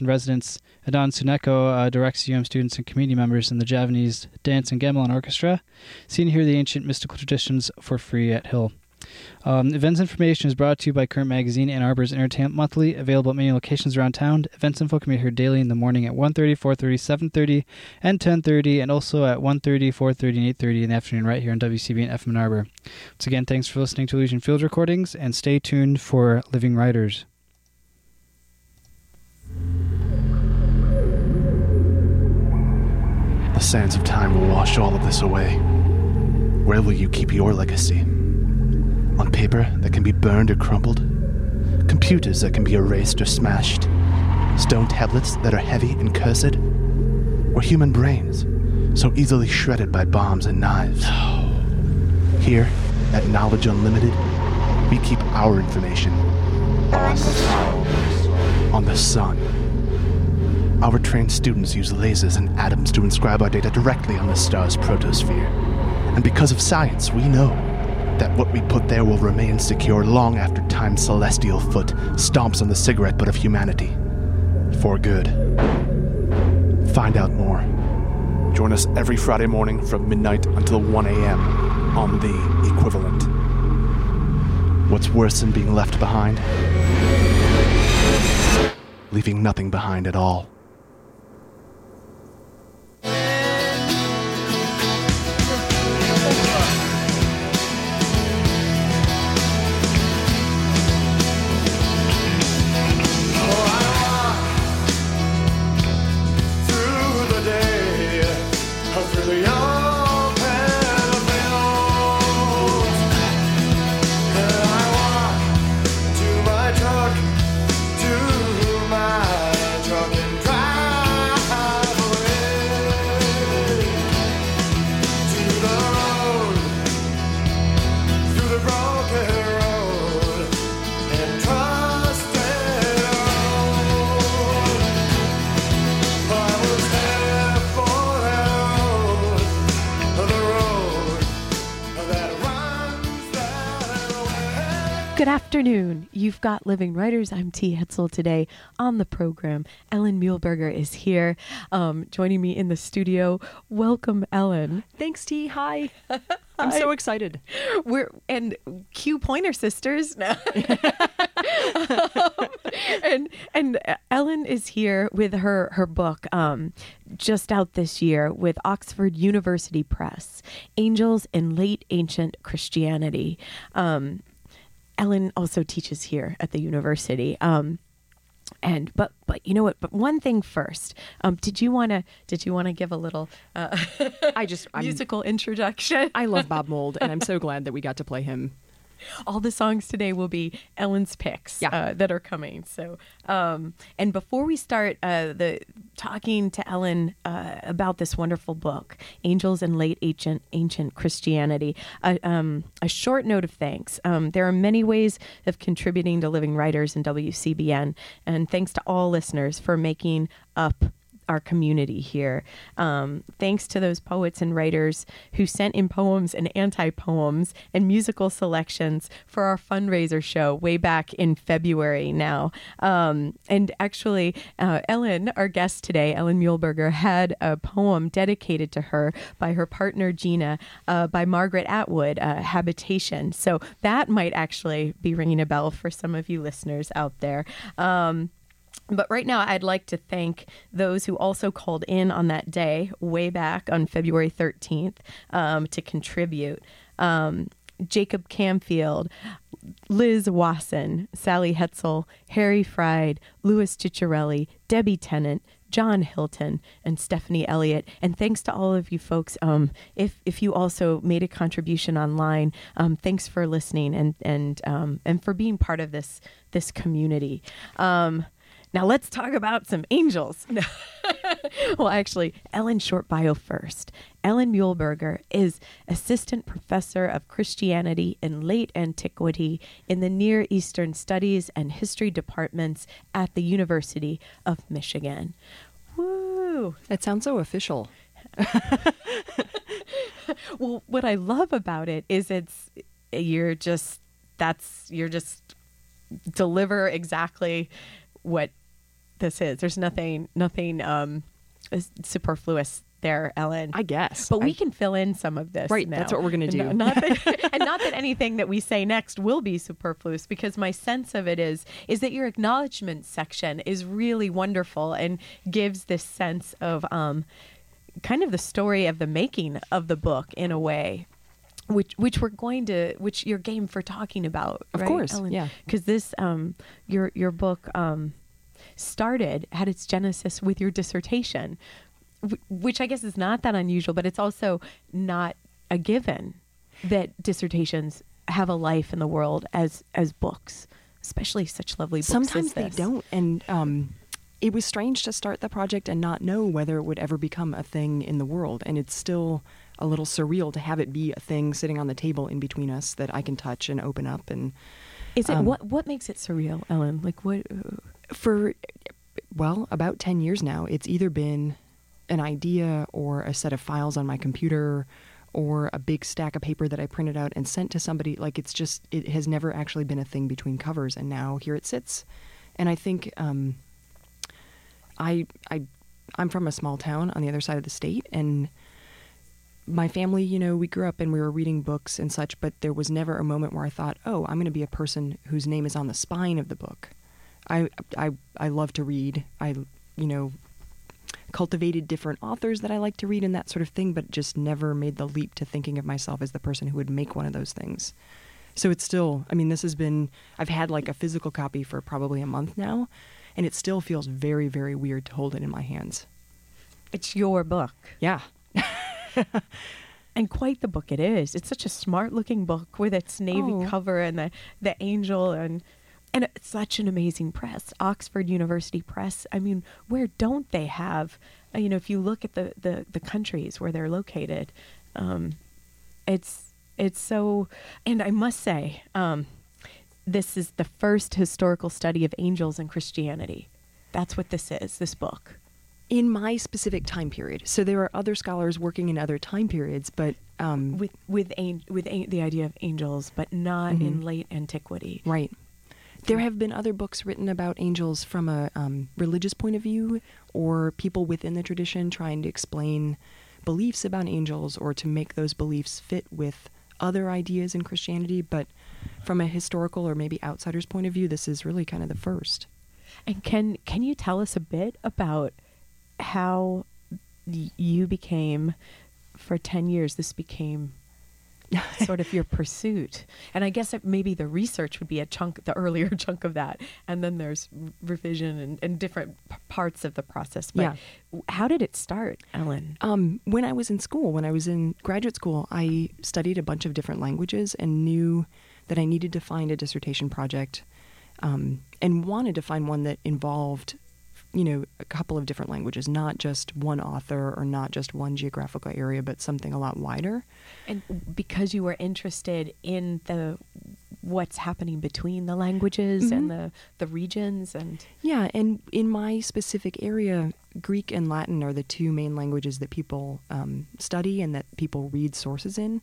and residents. Adon Suneko uh, directs UM students and community members in the Javanese Dance and Gamelan Orchestra, seeing here the ancient mystical traditions for free at Hill. Um, events information is brought to you by Current Magazine and Arbor's Entertainment Monthly, available at many locations around town. Events info can be heard daily in the morning at 1.30, 4.30, 7.30, and 10.30, and also at 1.30, 4.30, and 8.30 in the afternoon right here on WCBN FM Arbor. Once again, thanks for listening to Illusion Field Recordings, and stay tuned for Living Writers. The sands of time will wash all of this away. Where will you keep your legacy? On paper that can be burned or crumpled? Computers that can be erased or smashed? Stone tablets that are heavy and cursed? Or human brains so easily shredded by bombs and knives? Here, at Knowledge Unlimited, we keep our information on the sun. Our trained students use lasers and atoms to inscribe our data directly on the star's photosphere. And because of science, we know that what we put there will remain secure long after time's celestial foot stomps on the cigarette butt of humanity. For good. Find out more. Join us every Friday morning from midnight until 1 a.m. on The Equivalent. What's worse than being left behind? Leaving nothing behind at all. Afternoon. You've got Living Writers. I'm T. Hetzel today on the program. Ellen Muehlberger is here, um, joining me in the studio. Welcome, Ellen. Thanks, T. Hi. I'm so excited. We're and Q Pointer Sisters now. Um, and and Ellen is here with her her book um, just out this year with Oxford University Press, Angels in Late Ancient Christianity. Um, Ellen also teaches here at the university. Um, and but but you know what? But one thing first. Um, did you want to did you want to give a little uh, I just I'm, musical introduction? I love Bob Mould, and I'm so glad that we got to play him. All the songs today will be Ellen's picks Yeah. uh, that are coming. So, um, and before we start uh, the talking to Ellen uh, about this wonderful book, Angels in Late Ancient Ancient Christianity, uh, um, a short note of thanks. Um, there are many ways of contributing to Living Writers and WCBN, and thanks to all listeners for making up our community here. Um, thanks to those poets and writers who sent in poems and anti poems and musical selections for our fundraiser show way back in February now. Um, and actually, uh, Ellen, our guest today, Ellen Muehlberger, had a poem dedicated to her by her partner Gina uh, by Margaret Atwood, uh, Habitation. So that might actually be ringing a bell for some of you listeners out there. Um, but right now, I'd like to thank those who also called in on that day, way back on February 13th, um, to contribute. Um, Jacob Camfield, Liz Wasson, Sally Hetzel, Harry Fried, Louis Ciccarelli, Debbie Tennant, John Hilton, and Stephanie Elliott. And thanks to all of you folks. Um, if if you also made a contribution online, um, thanks for listening and and um, and for being part of this this community. Now let's talk about some angels. well, actually, Ellen short bio first. Ellen Muehlberger is assistant professor of Christianity in late antiquity in the Near Eastern Studies and History departments at the University of Michigan. Woo! That sounds so official. Well, what I love about it is it's you're just that's you're just deliver exactly what this is. There's nothing nothing um, superfluous there, Ellen. I guess. but we I- can fill in some of this. Right, now. that's what we're gonna do. no- Not that, and not that anything that we say next will be superfluous, because my sense of it is is that your acknowledgement section is really wonderful and gives this sense of um, kind of the story of the making of the book in a way. Which, which we're going to, which you're game for talking about, Of right, course, Ellen? yeah. Because this, um, your your book, um, started had its genesis with your dissertation, wh- which I guess is not that unusual, but it's also not a given that dissertations have a life in the world as as books, especially such lovely books. Sometimes they don't, and um, it was strange to start the project and not know whether it would ever become a thing in the world. And it's still a little surreal to have it be a thing sitting on the table in between us that I can touch and open up. And Is it um, what what makes it surreal, Ellen? Like what? For well about 10 years now it's either been an idea or a set of files on my computer or a big stack of paper that I printed out and sent to somebody like it's just it has never actually been a thing between covers and now here it sits and I think um I I I'm from a small town on the other side of the state and my family, you know, we grew up and we were reading books and such, but there was never a moment where I thought, "Oh, I'm going to be a person whose name is on the spine of the book." I I I love to read. I you know cultivated different authors that I like to read and that sort of thing, but just never made the leap to thinking of myself as the person who would make one of those things. So it's still, I mean, this has been I've had like a physical copy for probably a month now, and it still feels very very weird to hold it in my hands. It's your book. Yeah. And quite the book it is. It's such a smart looking book with its navy Oh. cover and the, the angel and and it's such an amazing press. Oxford University Press. I mean, where don't they have uh, you know, if you look at the, the, the countries where they're located, um, it's it's so and I must say, um, this is the first historical study of angels in Christianity. That's what this is, this book. In my specific time period. So there are other scholars working in other time periods, but um, with with an, with an, the idea of angels, but not in Mhm. late antiquity. Right. There have been other books written about angels from a um, religious point of view, or people within the tradition trying to explain beliefs about angels or to make those beliefs fit with other ideas in Christianity. But from a historical or maybe outsider's point of view, this is really kind of the first. And can can you tell us a bit about how you became for 10 years this became sort of your pursuit. And i guess it, maybe the research would be a chunk the earlier chunk of that. And then there's revision and, and different p- parts of the process. But Yeah. how did it start ellen? Um, when I was in school, when I was in graduate school, I studied a bunch of different languages and knew that I needed to find a dissertation project um, and wanted to find one that involved, you know, a couple of different languages, not just one author or not just one geographical area, but something a lot wider. and because you were interested in the what's happening between the languages and Mhm. the the regions and Yeah, and in my specific area, Greek and Latin are the two main languages that people um, study and that people read sources in.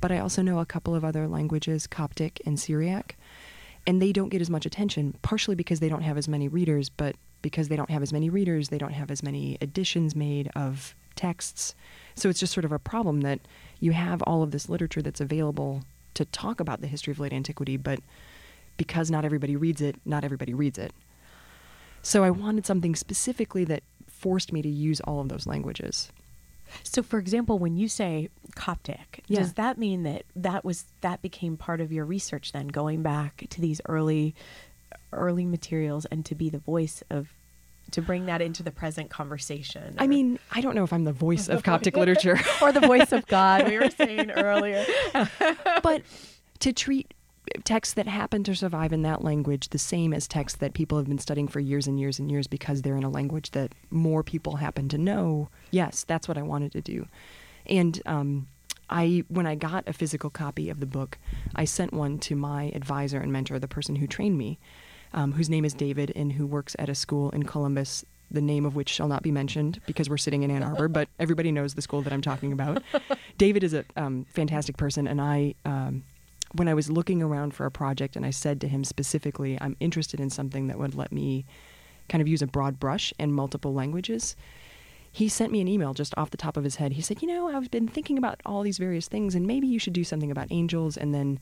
But I also know a couple of other languages, Coptic and Syriac, and they don't get as much attention, partially because they don't have as many readers, but because they don't have as many readers, they don't have as many editions made of texts. So it's just sort of a problem that you have all of this literature that's available to talk about the history of late antiquity, but because not everybody reads it, not everybody reads it. So I wanted something specifically that forced me to use all of those languages. So, for example, when you say Coptic, Yeah. does that mean that that was that became part of your research then, going back to these early, early materials and to be the voice of, to bring that into the present conversation? I mean, I don't know if I'm the voice of Coptic literature, or the voice of God. We were saying earlier. but to treat texts that happen to survive in that language the same as texts that people have been studying for years and years and years because they're in a language that more people happen to know. Yes, that's what I wanted to do. And um, I, when I got a physical copy of the book, I sent one to my advisor and mentor, the person who trained me, um, whose name is David and who works at a school in Columbus, the name of which shall not be mentioned because we're sitting in Ann Arbor, but everybody knows the school that I'm talking about. David is a um, fantastic person, and I, um, when I was looking around for a project, and I said to him specifically, I'm interested in something that would let me kind of use a broad brush and multiple languages. He sent me an email just off the top of his head. He said, You know, I've been thinking about all these various things, and maybe you should do something about angels. And then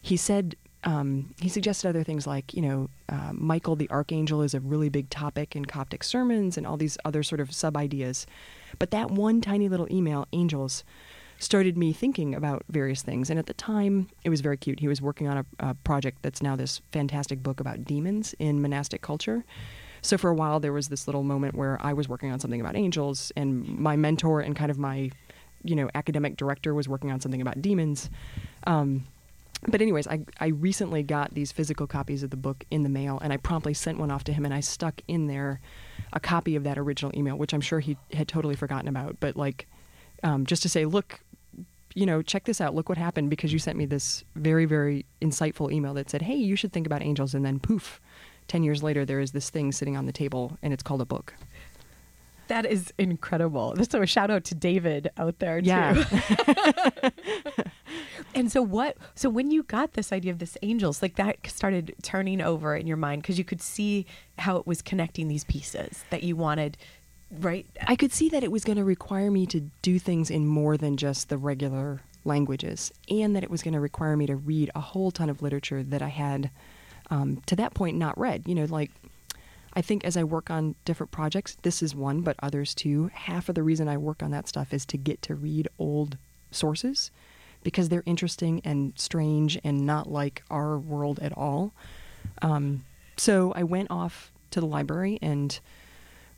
he said, um, he suggested other things like, you know, uh, Michael the Archangel is a really big topic in Coptic sermons and all these other sort of sub ideas. But that one tiny little email, angels, started me thinking about various things. And at the time, it was very cute. He was working on a, a project that's now this fantastic book about demons in monastic culture. So for a while, there was this little moment where I was working on something about angels, and my mentor and kind of my, you know, academic director was working on something about demons. Um, but anyways, I, I recently got these physical copies of the book in the mail, and I promptly sent one off to him, and I stuck in there a copy of that original email, which I'm sure he had totally forgotten about. But like, um, just to say, look, you know, check this out. Look what happened because you sent me this very, very insightful email that said, hey, you should think about angels. And then poof, 10 years later, there is this thing sitting on the table and it's called a book. That is incredible. So a shout out to David out there too. Yeah. And so what so when you got this idea of this angels, like that started turning over in your mind because you could see how it was connecting these pieces that you wanted right I could see that it was going to require me to do things in more than just the regular languages, and that it was going to require me to read a whole ton of literature that I had, um, to that point, not read. You know, like I think as I work on different projects, this is one, but others too. Half of the reason I work on that stuff is to get to read old sources because they're interesting and strange and not like our world at all. Um, so I went off to the library and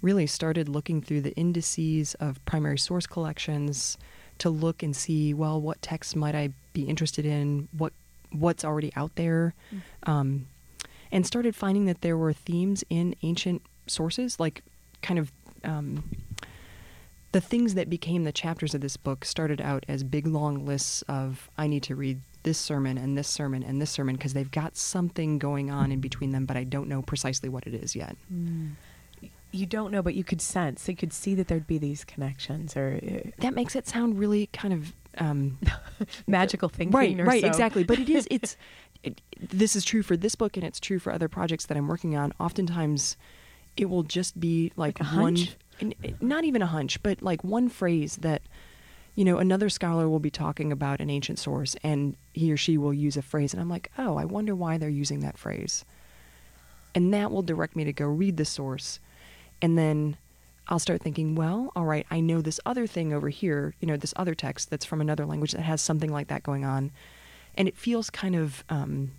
really started looking through the indices of primary source collections to look and see well what texts might I be interested in? What what's already out there? Um, and started finding that there were themes in ancient sources like kind of um, the things that became the chapters of this book started out as big long lists of I need to read this sermon and this sermon and this sermon because they've got something going on in between them but I don't know precisely what it is yet. you don't know but you could sense you could see that there'd be these connections or uh, That makes it sound really kind of um, magical thinking right right so. exactly but it is it's it, this is true for this book and it's true for other projects that i'm working on oftentimes it will just be like, Like a one hunch? N- not even a hunch but like one phrase that you know another scholar will be talking about an ancient source and he or she will use a phrase and i'm like oh i wonder why they're using that phrase and that will direct me to go read the source and then I'll start thinking, well, all right, I know this other thing over here, you know, this other text that's from another language that has something like that going on. And it feels kind of, um,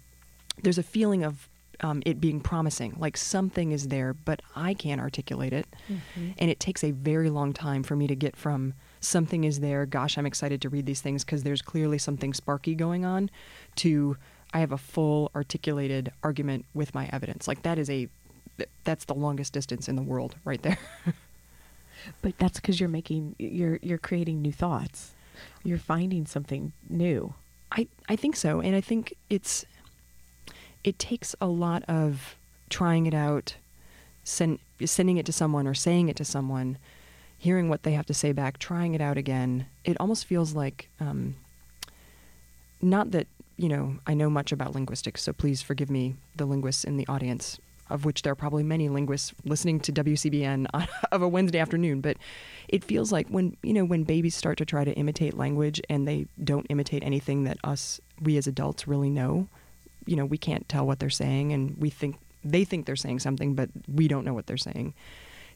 there's a feeling of um, it being promising, like something is there, but I can't articulate it. And it takes a very long time for me to get from something is there, gosh, I'm excited to read these things because there's clearly something sparky going on, to I have a full articulated argument with my evidence. Like that is a, that's the longest distance in the world right there. but that's because you're making you're you're creating new thoughts you're finding something new I, I think so. And I think it's it takes a lot of trying it out, send, sending it to someone or saying it to someone, hearing what they have to say back, trying it out again. It almost feels like um, not that, you know, I know much about linguistics, so please forgive me, the linguists in the audience, of which there are probably many linguists listening to WCBN on- of a Wednesday afternoon, but it feels like when, you know, when babies start to try to imitate language and they don't imitate anything that us, we as adults really know, you know, we can't tell what they're saying and we think they think they're saying something, but we don't know what they're saying.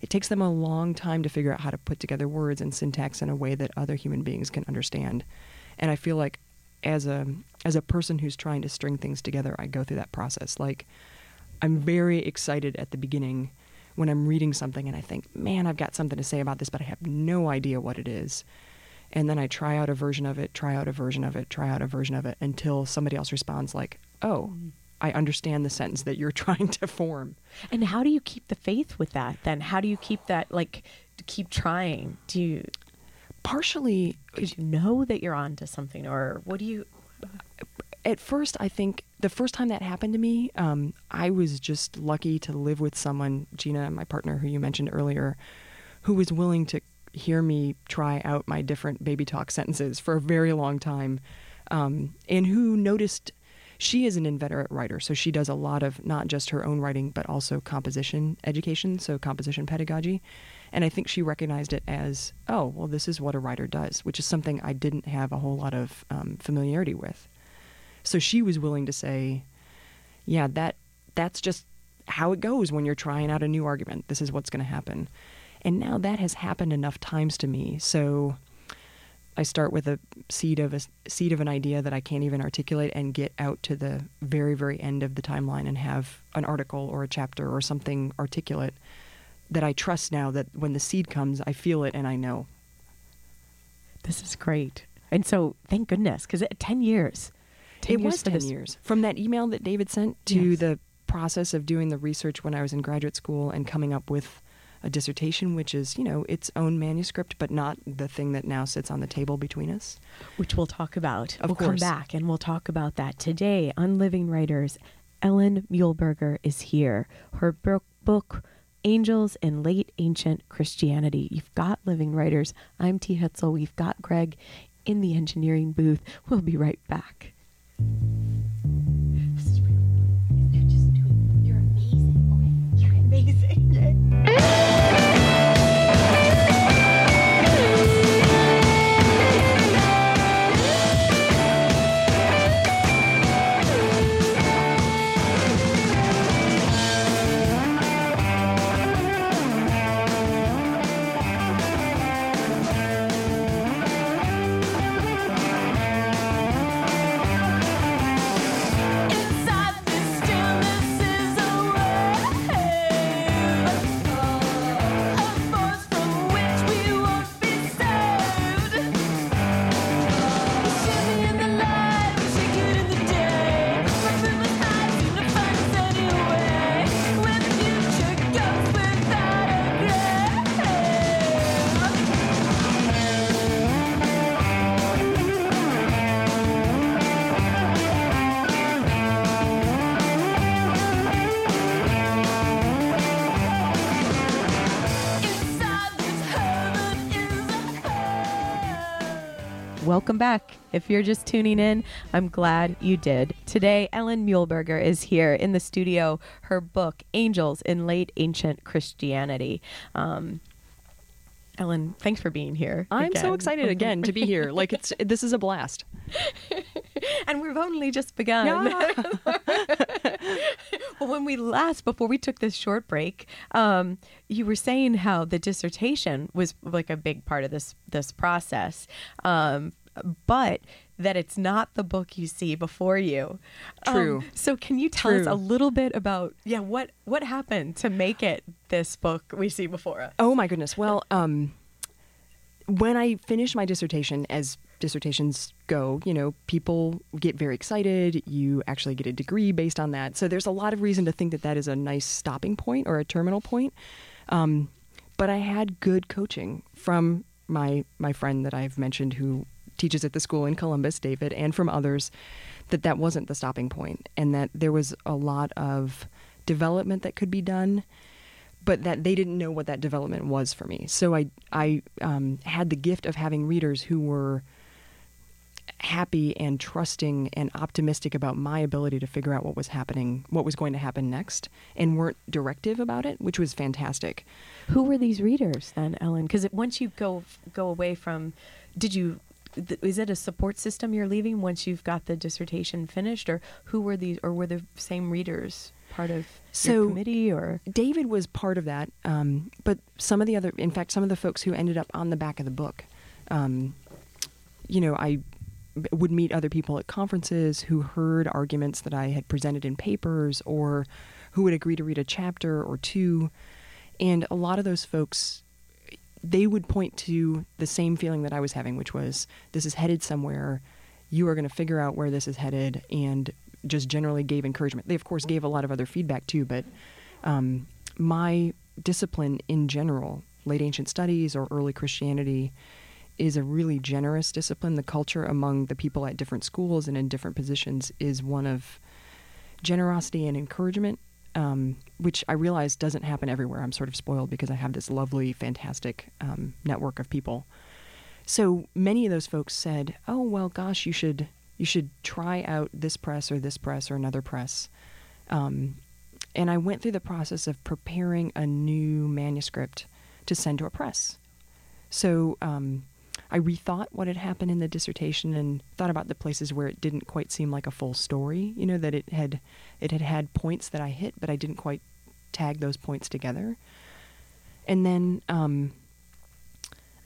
It takes them a long time to figure out how to put together words and syntax in a way that other human beings can understand. And I feel like as a as a person who's trying to string things together, I go through that process. Like I'm very excited at the beginning when I'm reading something and I think, man, I've got something to say about this, but I have no idea what it is. And then I try out a version of it, try out a version of it, try out a version of it until somebody else responds like, oh, I understand the sentence that you're trying to form. and how do you keep the faith with that then how do you keep that like keep trying do you Partially, because you know that you're onto something or what do you at first, I think the first time that happened to me, um, I was just lucky to live with someone, Gina, my partner, who you mentioned earlier, who was willing to hear me try out my different baby talk sentences for a very long time, um, and who noticed she is an inveterate writer, so she does a lot of not just her own writing, but also composition education, so composition pedagogy. And I think she recognized it as, oh, well, this is what a writer does, which is something I didn't have a whole lot of um, familiarity with. So she was willing to say, yeah, that that's just how it goes when you're trying out a new argument. This is what's going to happen. And now that has happened enough times to me. So I start with a seed of a seed of an idea that I can't even articulate and get out to the very very end of the timeline and have an article or a chapter or something articulate that I trust now that when the seed comes I feel it and I know. This is great. And so, thank goodness, because 10 years. 10 it years was 10 this. years. From that email that David sent to Yes. the process of doing the research when I was in graduate school and coming up with a dissertation, which is, you know, its own manuscript, but not the thing that now sits on the table between us. which we'll talk about. Of we'll come back and we'll talk about that today on Living Writers. Ellen Muehlberger is here. Her book, book Angels in Late Ancient Christianity. You've got Living Writers. I'm T. Hetzel. We've got Greg in the engineering booth. We'll be right back. They're just doing. You're amazing. Welcome back. If you're just tuning in, I'm glad you did. Today, Ellen Muehlberger is here in the studio. Her book, Angels in Late Ancient Christianity. Um, Ellen, thanks for being here. I'm so excited again to be here. Like it's this is a blast. and we've only just begun. well, when we last, before we took this short break, um, you were saying how the dissertation was like a big part of this this process, um, but that it's not the book you see before you. Um, True. so, can you tell us a little bit about yeah what what happened to make it this book we see before us? Oh my goodness. Well, um, when I finished my dissertation, as dissertations go, you know, people get very excited. You actually get a degree based on that. So there's a lot of reason to think that that is a nice stopping point or a terminal point. Um, but I had good coaching from my my friend that I've mentioned who teaches at the school in Columbus, David, and from others, that that wasn't the stopping point, and that there was a lot of development that could be done but that they didn't know what that development was for me. So I I um, had the gift of having readers who were happy and trusting and optimistic about my ability to figure out what was happening, what was going to happen next, and weren't directive about it, which was fantastic. Who were these readers then, Ellen? Because once you go go away from, did you? Th- Is it a support system you're leaving once you've got the dissertation finished, or who were these, or were the same readers part of So- your committee, or David was part of that, um, but some of the other, in fact, some of the folks who ended up on the back of the book, um, you know, I would meet other people at conferences who heard arguments that I had presented in papers or who would agree to read a chapter or two. And a lot of those folks, they would point to the same feeling that I was having, which was this is headed somewhere. You are going to figure out where this is headed, and just generally gave encouragement. They, of course, gave a lot of other feedback too, but um, my discipline in general, late ancient studies or early Christianity, is a really generous discipline. The culture among the people at different schools and in different positions is one of generosity and encouragement, um, which I realize doesn't happen everywhere. I'm sort of spoiled because I have this lovely, fantastic um, network of people. So many of those folks said, "Oh well, gosh, you should you should try out this press or this press or another press. Um, and I went through the process of preparing a new manuscript to send to a press. So um, I rethought what had happened in the dissertation and thought about the places where it didn't quite seem like a full story. You know that it had it had had points that I hit, but I didn't quite tag those points together. And then um,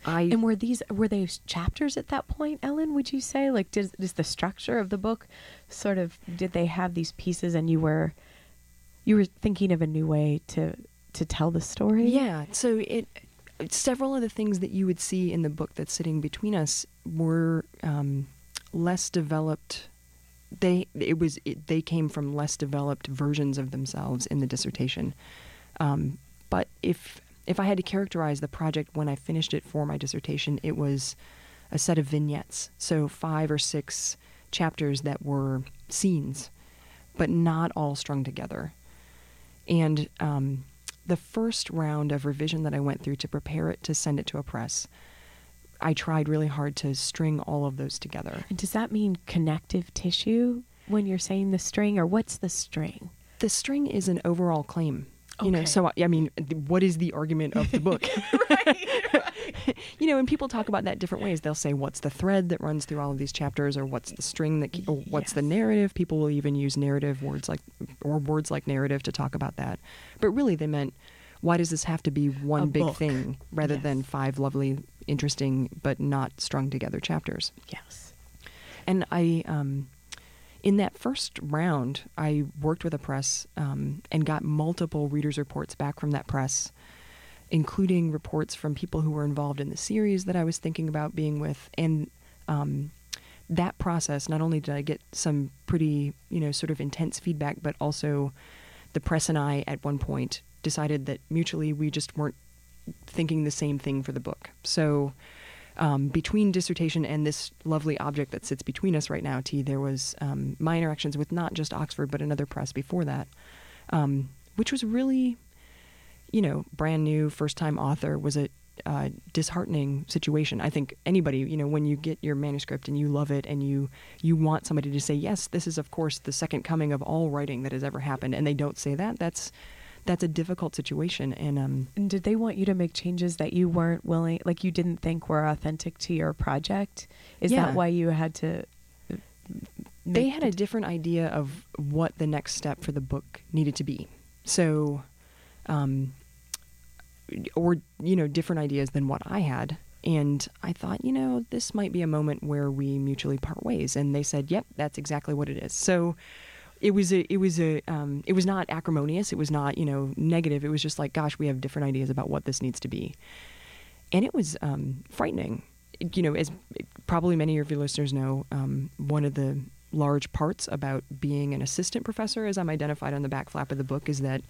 I And were these were they chapters at that point, Ellen? Would you say like does is the structure of the book sort of did they have these pieces and you were you were thinking of a new way to to tell the story? Yeah. So it several of the things that you would see in the book that's sitting between us were um, less developed. They it was it, they came from less developed versions of themselves in the dissertation. Um, but if if I had to characterize the project when I finished it for my dissertation, it was a set of vignettes. So five or six chapters that were scenes, but not all strung together. And um, the first round of revision that I went through to prepare it to send it to a press, I tried really hard to string all of those together. And does that mean connective tissue when you're saying the string or what's the string? The string is an overall claim. You know, so I mean, what is the argument of the book? you know, and people talk about that different ways. They'll say, "What's the thread that runs through all of these chapters?" or "What's the string that?" Or, "What's the narrative?" People will even use narrative words like, or words like narrative to talk about that. But really, they meant, why does this have to be one A big book. thing rather Yes. than five lovely, interesting but not strung together chapters? Yes. And I, um, in that first round, I worked with a press um, and got multiple readers' reports back from that press, including reports from people who were involved in the series that I was thinking about being with. And um, that process, not only did I get some pretty, you know, sort of intense feedback, but also the press and I at one point decided that mutually we just weren't thinking the same thing for the book. So um, between dissertation and this lovely object that sits between us right now, T, there was um, my interactions with not just Oxford but another press before that, um, which was really, you know, brand new, first time author was a uh, disheartening situation. I think anybody, you know, when you get your manuscript and you love it and you you want somebody to say, yes, this is of course the second coming of all writing that has ever happened, and they don't say that, that's that's a difficult situation. And um, And did they want you to make changes that you weren't willing, like you didn't think were authentic to your project? Is Yeah. that why you had to? uh, they had a different idea of what the next step for the book needed to be. So, um, or, you know, different ideas than what I had. And I thought, you know, this might be a moment where we mutually part ways. And they said, yep, that's exactly what it is. So, it was a, it was a, um, it was not acrimonious. It was not, you know, negative. It was just like, gosh, we have different ideas about what this needs to be. And it was um, frightening. You know, as probably many of your listeners know, um, one of the large parts about being an assistant professor, as I'm identified on the back flap of the book, is that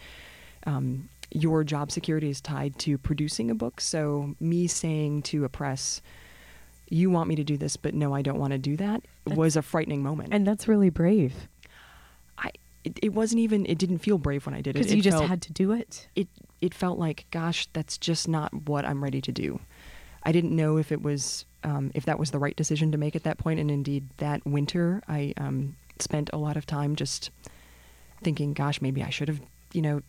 um, your job security is tied to producing a book. So, me saying to a press, you want me to do this, but no, I don't want to do that, was a frightening moment. And that's really brave I, it, it wasn't even, it didn't feel brave when I did it. because you just felt- had to do it. it it felt like gosh that's just not what i'm ready to do i didn't know if it was um, if that was the right decision to make at that point and indeed that winter i um, spent a lot of time just thinking gosh maybe i should have you know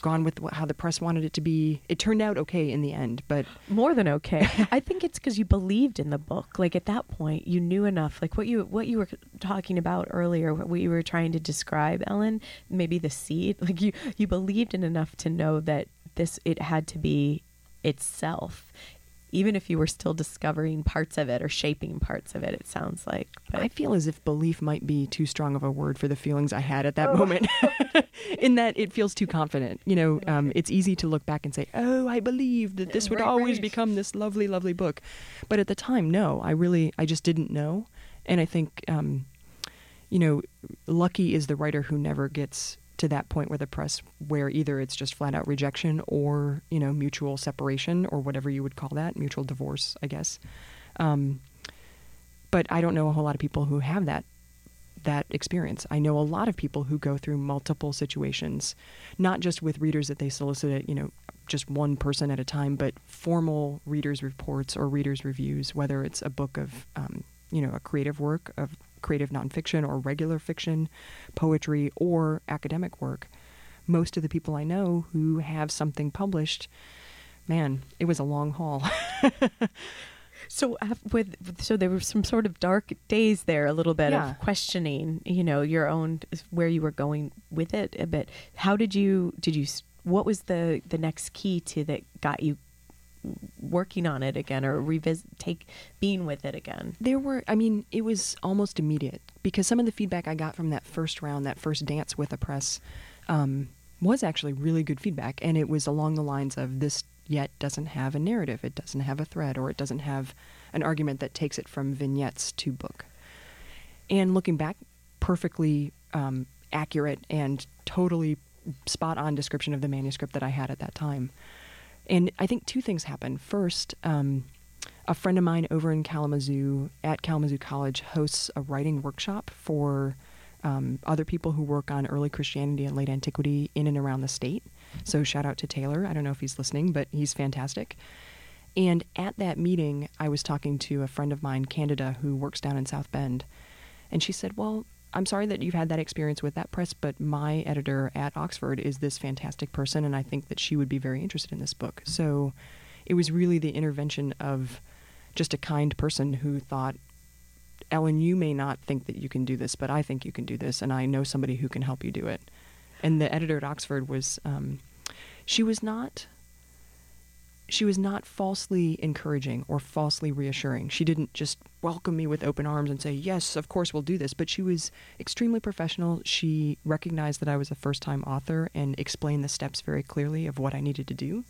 gone with how the press wanted it to be it turned out okay in the end but More than okay. I think it's because you believed in the book. Like at that point, you knew enough. Like what you what you were talking about earlier, what you were trying to describe, Ellen. Maybe the seed. Like you you believed in enough to know that this it had to be itself, even if you were still discovering parts of it or shaping parts of it. It sounds like. But I feel as if belief might be too strong of a word for the feelings I had at that moment. In that it feels too confident. You know, um, it's easy to look back and say, "Oh, I believed that this would Right, always right. become this lovely, lovely book," but at the time, no, I really, I just didn't know. And I think, um, you know, lucky is the writer who never gets to that point where the press, where either it's just flat out rejection or you know mutual separation or whatever you would call that, mutual divorce, I guess. Um, but I don't know a whole lot of people who have that that experience. I know a lot of people who go through multiple situations, not just with readers that they solicit, you know, just one person at a time, but formal readers' reports or readers' reviews, whether it's a book of, um, you know, a creative work of creative nonfiction or regular fiction, poetry, or academic work. Most of the people I know who have something published, man, it was a long haul. So af- with so there were some sort of dark days there, a little bit Yeah. of questioning, you know, your own where you were going with it a bit. How did you did you what was the the next key to that got you working on it again or revisit take being with it again? There were, I mean, it was almost immediate because some of the feedback I got from that first round, that first dance with the press, um, was actually really good feedback. And it was along the lines of this yet doesn't have a narrative, it doesn't have a thread, or it doesn't have an argument that takes it from vignettes to book. And looking back, perfectly um, accurate and totally spot on description of the manuscript that I had at that time. And I think two things happened. First, um, a friend of mine over in Kalamazoo at Kalamazoo College hosts a writing workshop for um, other people who work on early Christianity and late antiquity in and around the state. So shout out to Taylor. I don't know if he's listening, but he's fantastic. And at that meeting, I was talking to a friend of mine, Candida, who works down in South Bend. And she said, Well, I'm sorry that you've had that experience with that press, but my editor at Oxford is this fantastic person, and I think that she would be very interested in this book. So it was really the intervention of just a kind person who thought, Ellen, you may not think that you can do this, but I think you can do this, and I know somebody who can help you do it. And the editor at Oxford was, um, she was not she was not falsely encouraging or falsely reassuring. She didn't just welcome me with open arms and say, Yes, of course we'll do this. But she was extremely professional. She recognized that I was a first time author and explained the steps very clearly of what I needed to do.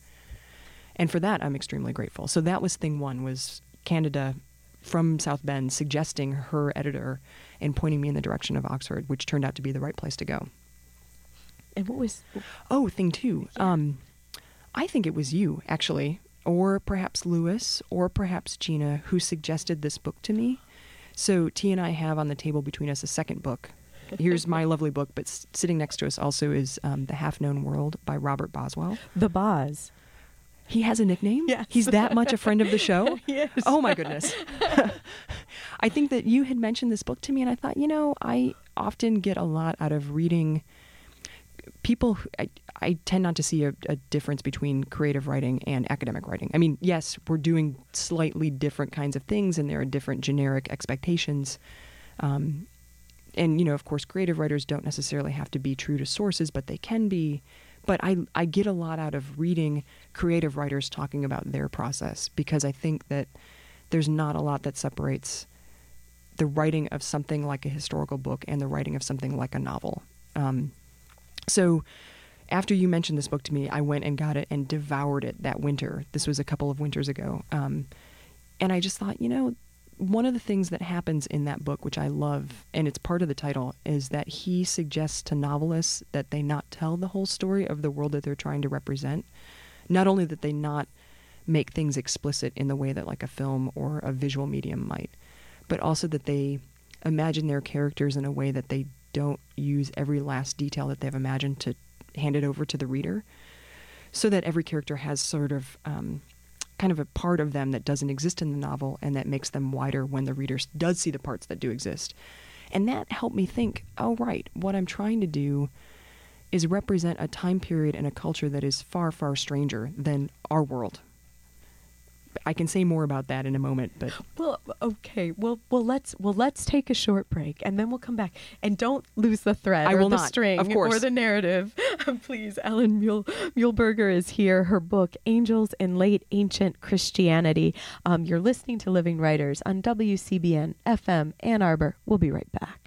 And for that I'm extremely grateful. So that was thing one was Candida from South Bend suggesting her editor and pointing me in the direction of Oxford, which turned out to be the right place to go. And what was Oh, thing two. Um, I think it was you, actually, or perhaps Lewis, or perhaps Gina, who suggested this book to me. So T and I have on the table between us a second book. Here's my lovely book, but s- sitting next to us also is um, The Half Known World by Robert Boswell. the Boz? He has a nickname? Yes. He's that much a friend of the show? Yes. Oh my goodness. I think that you had mentioned this book to me, and I thought, you know, I often get a lot out of reading people. I, I tend not to see a, a difference between creative writing and academic writing. I mean, yes, we're doing slightly different kinds of things, and there are different generic expectations. Um, and you know, of course, creative writers don't necessarily have to be true to sources, but they can be. But I I get a lot out of reading creative writers talking about their process because I think that there's not a lot that separates the writing of something like a historical book and the writing of something like a novel. Um, so after you mentioned this book to me, I went and got it and devoured it that winter. This was a couple of winters ago. Um, and I just thought, you know, one of the things that happens in that book, which I love, and it's part of the title, is that he suggests to novelists that they not tell the whole story of the world that they're trying to represent. Not only that they not make things explicit in the way that like a film or a visual medium might, but also that they imagine their characters in a way that they don't use every last detail that they've imagined to hand it over to the reader, so that every character has sort of um, kind of a part of them that doesn't exist in the novel and that makes them wider when the reader does see the parts that do exist. And that helped me think, oh, right, what I'm trying to do is represent a time period and a culture that is far, far stranger than our world. I can say more about that in a moment, but Well, okay. Well, well, let's well let's take a short break, and then we'll come back. And don't lose the thread I or will the not, string of course. or the narrative. Please, Ellen Mule, Muehlberger is here. Her book, "Angels in Late Ancient Christianity." Um, you're listening to Living Writers on WCBN FM Ann Arbor. We'll be right back.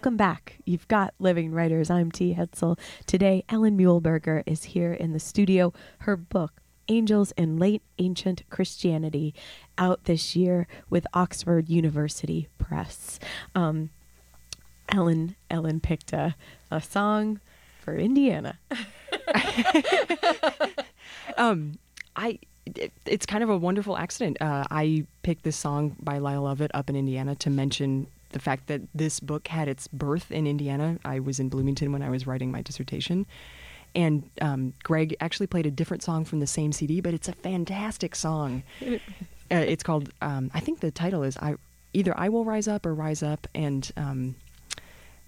Welcome back. You've got Living Writers. I'm T. Hetzel. Today, Ellen Muehlberger is here in the studio. Her book, Angels in Late Ancient Christianity, out this year with Oxford University Press. Um, Ellen, Ellen picked a, a song for Indiana. Um, I it, it's kind of a wonderful accident. Uh, I picked this song by Lyle Lovett up in Indiana to mention the fact that this book had its birth in Indiana. I was in Bloomington when I was writing my dissertation. And um, Greg actually played a different song from the same CD, but it's a fantastic song. uh, it's called, um, I think the title is I, either I Will Rise Up or Rise Up. And um,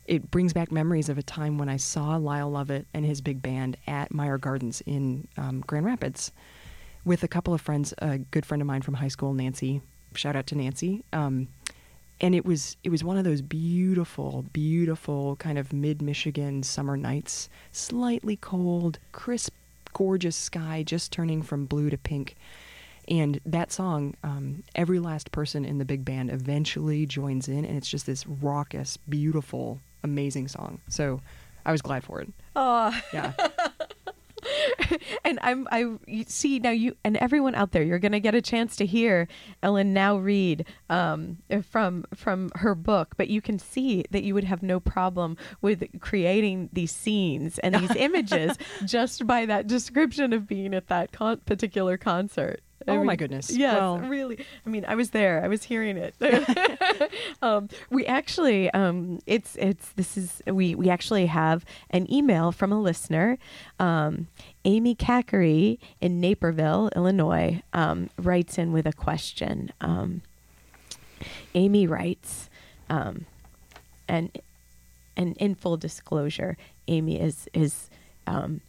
it brings back memories of a time when I saw Lyle Lovett and his big band at Meijer Gardens in um, Grand Rapids with a couple of friends, a good friend of mine from high school, Nancy. Shout out to Nancy. And it was it was one of those beautiful, beautiful kind of mid Michigan summer nights, slightly cold, crisp, gorgeous sky, just turning from blue to pink. And that song, um, every last person in the big band eventually joins in, and it's just this raucous, beautiful, amazing song. So I was glad for it. Oh, Yeah. and I'm I see now you and everyone out there you're going to get a chance to hear Ellen now read um, from from her book but you can see that you would have no problem with creating these scenes and these images just by that description of being at that con- particular concert. I Oh, my goodness. Yes, Well- really. I mean, I was there. I was hearing it. um, we actually, um, it's it's this is we we actually have an email from a listener, um, Amy Cackery in Naperville, Illinois, um, writes in with a question. Um, Amy writes, um, and and in full disclosure, Amy is is um,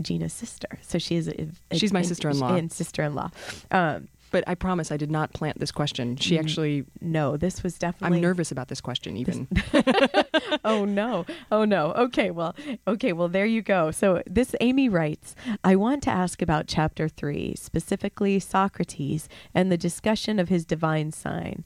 Gina's sister, so she is. A, a- She's my and- sister-in-law. And sister-in-law. Um, But I promise I did not plant this question. She actually, no, this was definitely. I'm nervous about this question even. oh no oh no okay well okay well there you go so this amy writes i want to ask about chapter 3 specifically socrates and the discussion of his divine sign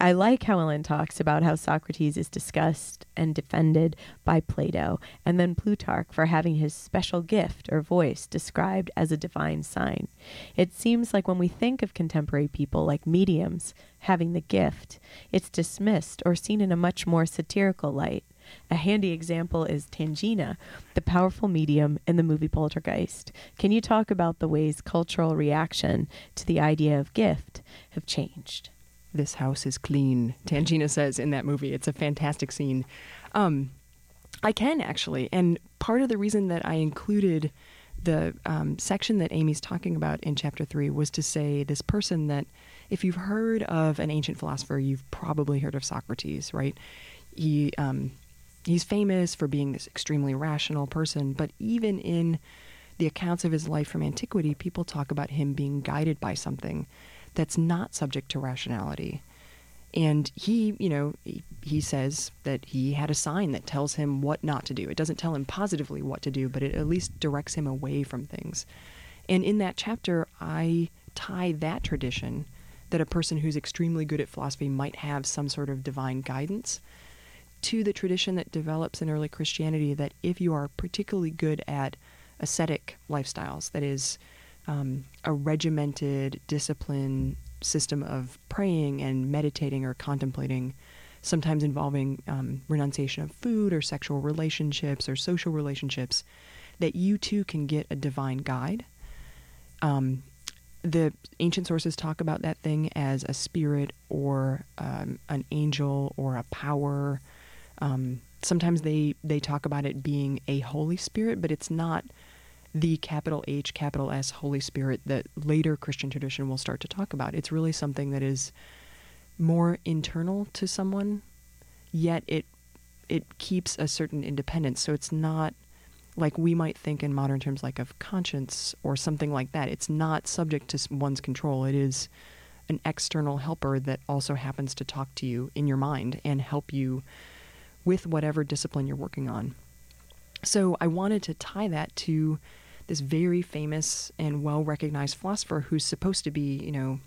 i like how ellen talks about how socrates is discussed and defended by plato and then plutarch for having his special gift or voice described as a divine sign it seems like when we think of contemporary people like mediums having the gift, it's dismissed or seen in a much more satirical light. A handy example is Tangina, the powerful medium in the movie Poltergeist. Can you talk about the ways cultural reaction to the idea of gift have changed? This house is clean. Tangina says in that movie. It's a fantastic scene. Um, I can actually, and part of the reason that I included the um, section that Amy's talking about in chapter three was to say this person that, if you've heard of an ancient philosopher, you've probably heard of Socrates, right? He um, he's famous for being this extremely rational person, but even in the accounts of his life from antiquity, people talk about him being guided by something that's not subject to rationality. And he, you know, he, says that he had a sign that tells him what not to do. It doesn't tell him positively what to do, but it at least directs him away from things. And in that chapter, I tie that tradition that a person who's extremely good at philosophy might have some sort of divine guidance to the tradition that develops in early Christianity that if you are particularly good at ascetic lifestyles, that is, um, a regimented discipline system of praying and meditating or contemplating, sometimes involving um, renunciation of food or sexual relationships or social relationships, that you too can get a divine guide. Um, the ancient sources talk about that thing as a spirit or um, an angel or a power. Um, sometimes they they talk about it being a Holy Spirit, but it's not the capital H, capital S Holy Spirit that later Christian tradition will start to talk about. It's really something that is more internal to someone, yet it it keeps a certain independence. So it's not like we might think in modern terms like of conscience or something like that. It's not subject to one's control. It is an external helper that also happens to talk to you in your mind and help you with whatever discipline you're working on. So I wanted to tie that to this very famous and well recognized philosopher who's supposed to be, you know,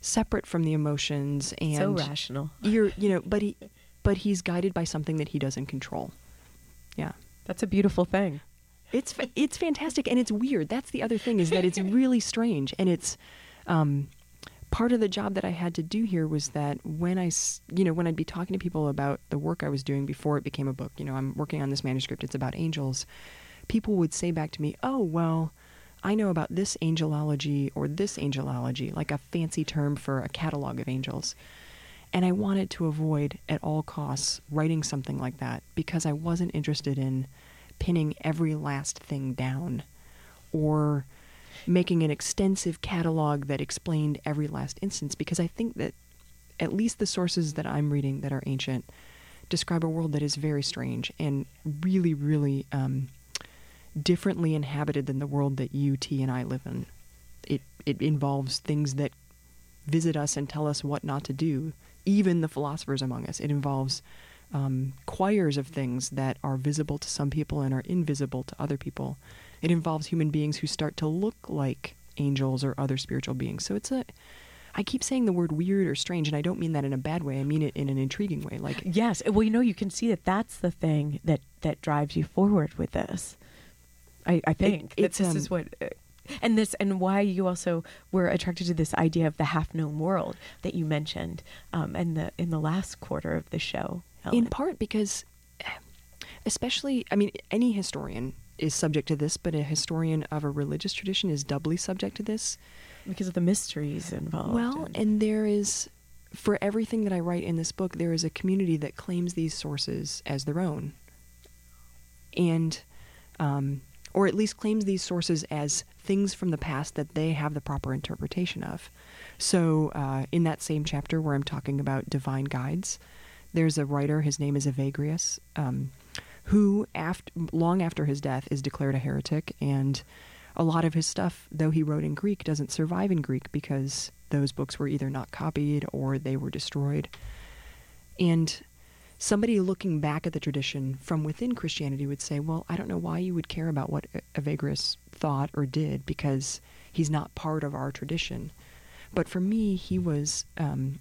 separate from the emotions and so rational. you're you know, but he but he's guided by something that he doesn't control. Yeah. That's a beautiful thing. It's it's fantastic and it's weird. That's the other thing is that it's really strange and it's um, part of the job that I had to do here was that when I you know when I'd be talking to people about the work I was doing before it became a book. You know, I'm working on this manuscript. It's about angels. People would say back to me, "Oh well." I know about this angelology or this angelology, like a fancy term for a catalog of angels. And I wanted to avoid at all costs writing something like that because I wasn't interested in pinning every last thing down or making an extensive catalog that explained every last instance because I think that at least the sources that I'm reading that are ancient describe a world that is very strange and really, really um, differently inhabited than the world that you, T, and I live in. It it involves things that visit us and tell us what not to do, even the philosophers among us. It involves um, choirs of things that are visible to some people and are invisible to other people. It involves human beings who start to look like angels or other spiritual beings. So it's a. I keep saying the word weird or strange, and I don't mean that in a bad way. I mean it in an intriguing way. Like Yes. Well, you know, you can see that that's the thing that that drives you forward with this. I, I think that it's, this um, is what, uh, and this and why you also were attracted to this idea of the half known world that you mentioned, um, in the in the last quarter of the show. in part because especially i mean any historian is subject to this but a historian of a religious tradition is doubly subject to this because of the mysteries involved. well and- and there is for everything that i write in this book there is a community that claims these sources as their own and um, or at least claims these sources as things from the past that they have the proper interpretation of. So, uh, in that same chapter where I'm talking about divine guides, there's a writer, his name is Evagrius, um, who, after, long after his death, is declared a heretic. And a lot of his stuff, though he wrote in Greek, doesn't survive in Greek because those books were either not copied or they were destroyed. And somebody looking back at the tradition from within Christianity would say, well, I don't know why you would care about what Evagrius thought or did because he's not part of our tradition. But for me, he was um,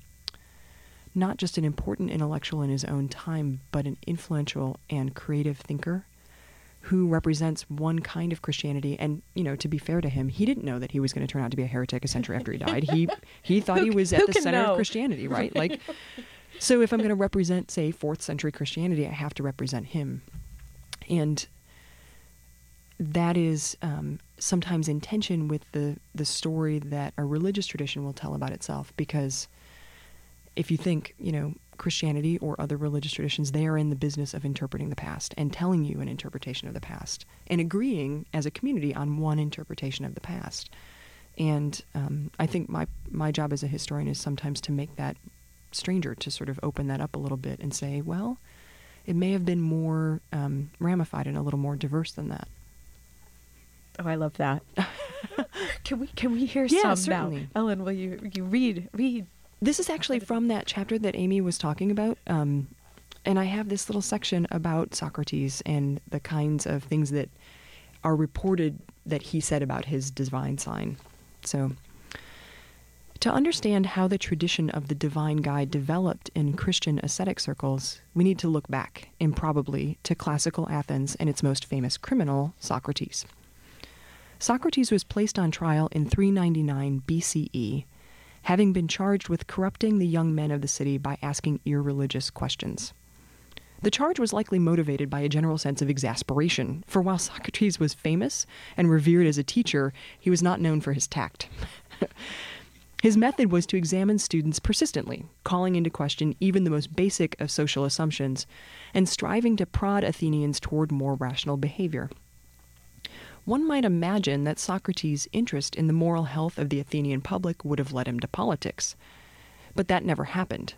not just an important intellectual in his own time, but an influential and creative thinker who represents one kind of Christianity. And you know, to be fair to him, he didn't know that he was going to turn out to be a heretic a century after he died. He he thought he was at the center know? of Christianity, right? Like, so if I'm going to represent, say, fourth century Christianity, I have to represent him, and that is um, sometimes in tension with the the story that a religious tradition will tell about itself because if you think, you know, Christianity or other religious traditions, they are in the business of interpreting the past and telling you an interpretation of the past and agreeing as a community on one interpretation of the past. And um, I think my my job as a historian is sometimes to make that stranger, to sort of open that up a little bit and say, well, it may have been more um, ramified and a little more diverse than that. oh, I love that. can we can we hear Yeah, some certainly. now? Ellen, will you you read read? This is actually from that chapter that Amy was talking about. Um, and I have this little section about Socrates and the kinds of things that are reported that he said about his divine sign. So, to understand how the tradition of the divine guide developed in Christian ascetic circles, we need to look back, improbably, to classical Athens and its most famous criminal, Socrates. Socrates was placed on trial in 399 BCE having been charged with corrupting the young men of the city by asking irreligious questions. The charge was likely motivated by a general sense of exasperation, for while Socrates was famous and revered as a teacher, he was not known for his tact. his method was to examine students persistently, calling into question even the most basic of social assumptions, and striving to prod Athenians toward more rational behavior. One might imagine that Socrates' interest in the moral health of the Athenian public would have led him to politics. But that never happened.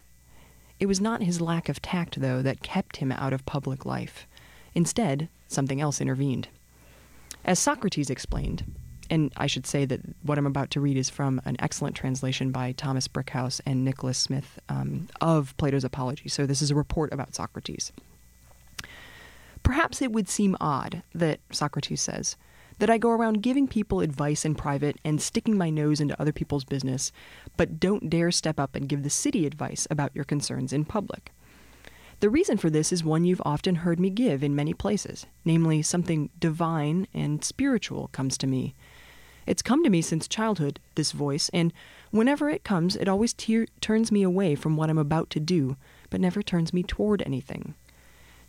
It was not his lack of tact, though, that kept him out of public life. Instead, something else intervened. As Socrates explained, and I should say that what I'm about to read is from an excellent translation by Thomas Brickhouse and Nicholas Smith um, of Plato's Apology. So this is a report about Socrates. Perhaps it would seem odd that, Socrates says, that I go around giving people advice in private and sticking my nose into other people's business, but don't dare step up and give the city advice about your concerns in public. The reason for this is one you've often heard me give in many places, namely, something divine and spiritual comes to me. It's come to me since childhood, this voice, and whenever it comes, it always tear- turns me away from what I'm about to do, but never turns me toward anything.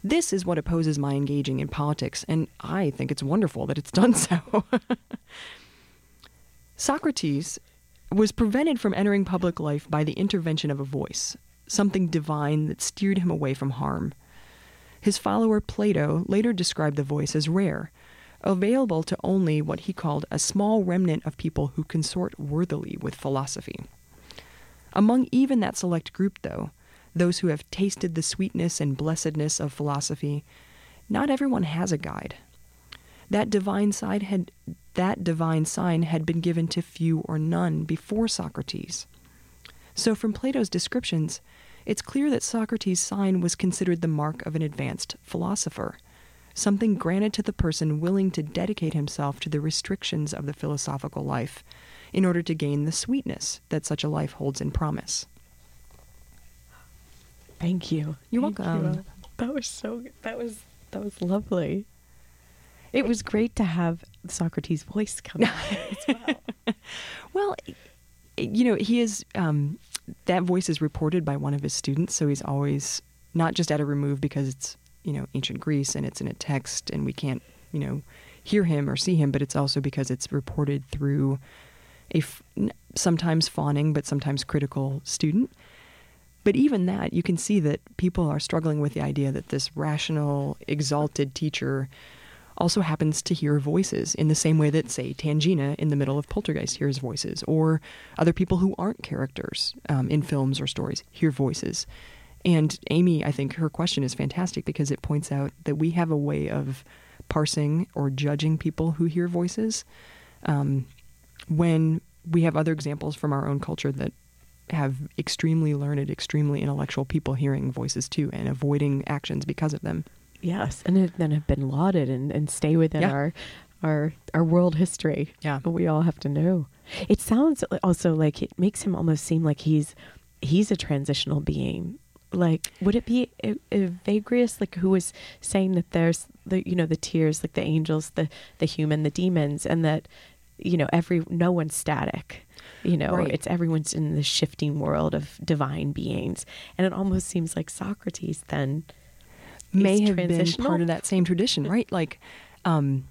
This is what opposes my engaging in politics, and I think it's wonderful that it's done so. Socrates was prevented from entering public life by the intervention of a voice, something divine that steered him away from harm. His follower Plato later described the voice as rare, available to only what he called a small remnant of people who consort worthily with philosophy. Among even that select group, though, those who have tasted the sweetness and blessedness of philosophy, not everyone has a guide. That divine side had that divine sign had been given to few or none before Socrates. So from Plato's descriptions, it's clear that Socrates' sign was considered the mark of an advanced philosopher, something granted to the person willing to dedicate himself to the restrictions of the philosophical life in order to gain the sweetness that such a life holds in promise. Thank you. You're Thank welcome. you. That was so. That was that was lovely. It was great to have Socrates' voice come out as well. Well, you know, he is um, that voice is reported by one of his students, so he's always not just at a remove because it's you know ancient Greece and it's in a text and we can't you know hear him or see him, but it's also because it's reported through a f- sometimes fawning but sometimes critical student. But even that, you can see that people are struggling with the idea that this rational, exalted teacher also happens to hear voices in the same way that, say, Tangina in the middle of Poltergeist hears voices, or other people who aren't characters um, in films or stories hear voices. And Amy, I think her question is fantastic because it points out that we have a way of parsing or judging people who hear voices um, when we have other examples from our own culture that have extremely learned, extremely intellectual people hearing voices too and avoiding actions because of them. yes, and then have been lauded and, and stay within Yeah. our our our world history. Yeah. we all have to know. It sounds also like it makes him almost seem like he's he's a transitional being. Like, would it be E- Evagrius, like who was saying that there's the you know the tears, like the angels, the the human, the demons, and that you know every no one's static. You know, Right. it's everyone's in the shifting world of divine beings, and it almost seems like Socrates then may have been part of that same tradition, right? Like, um,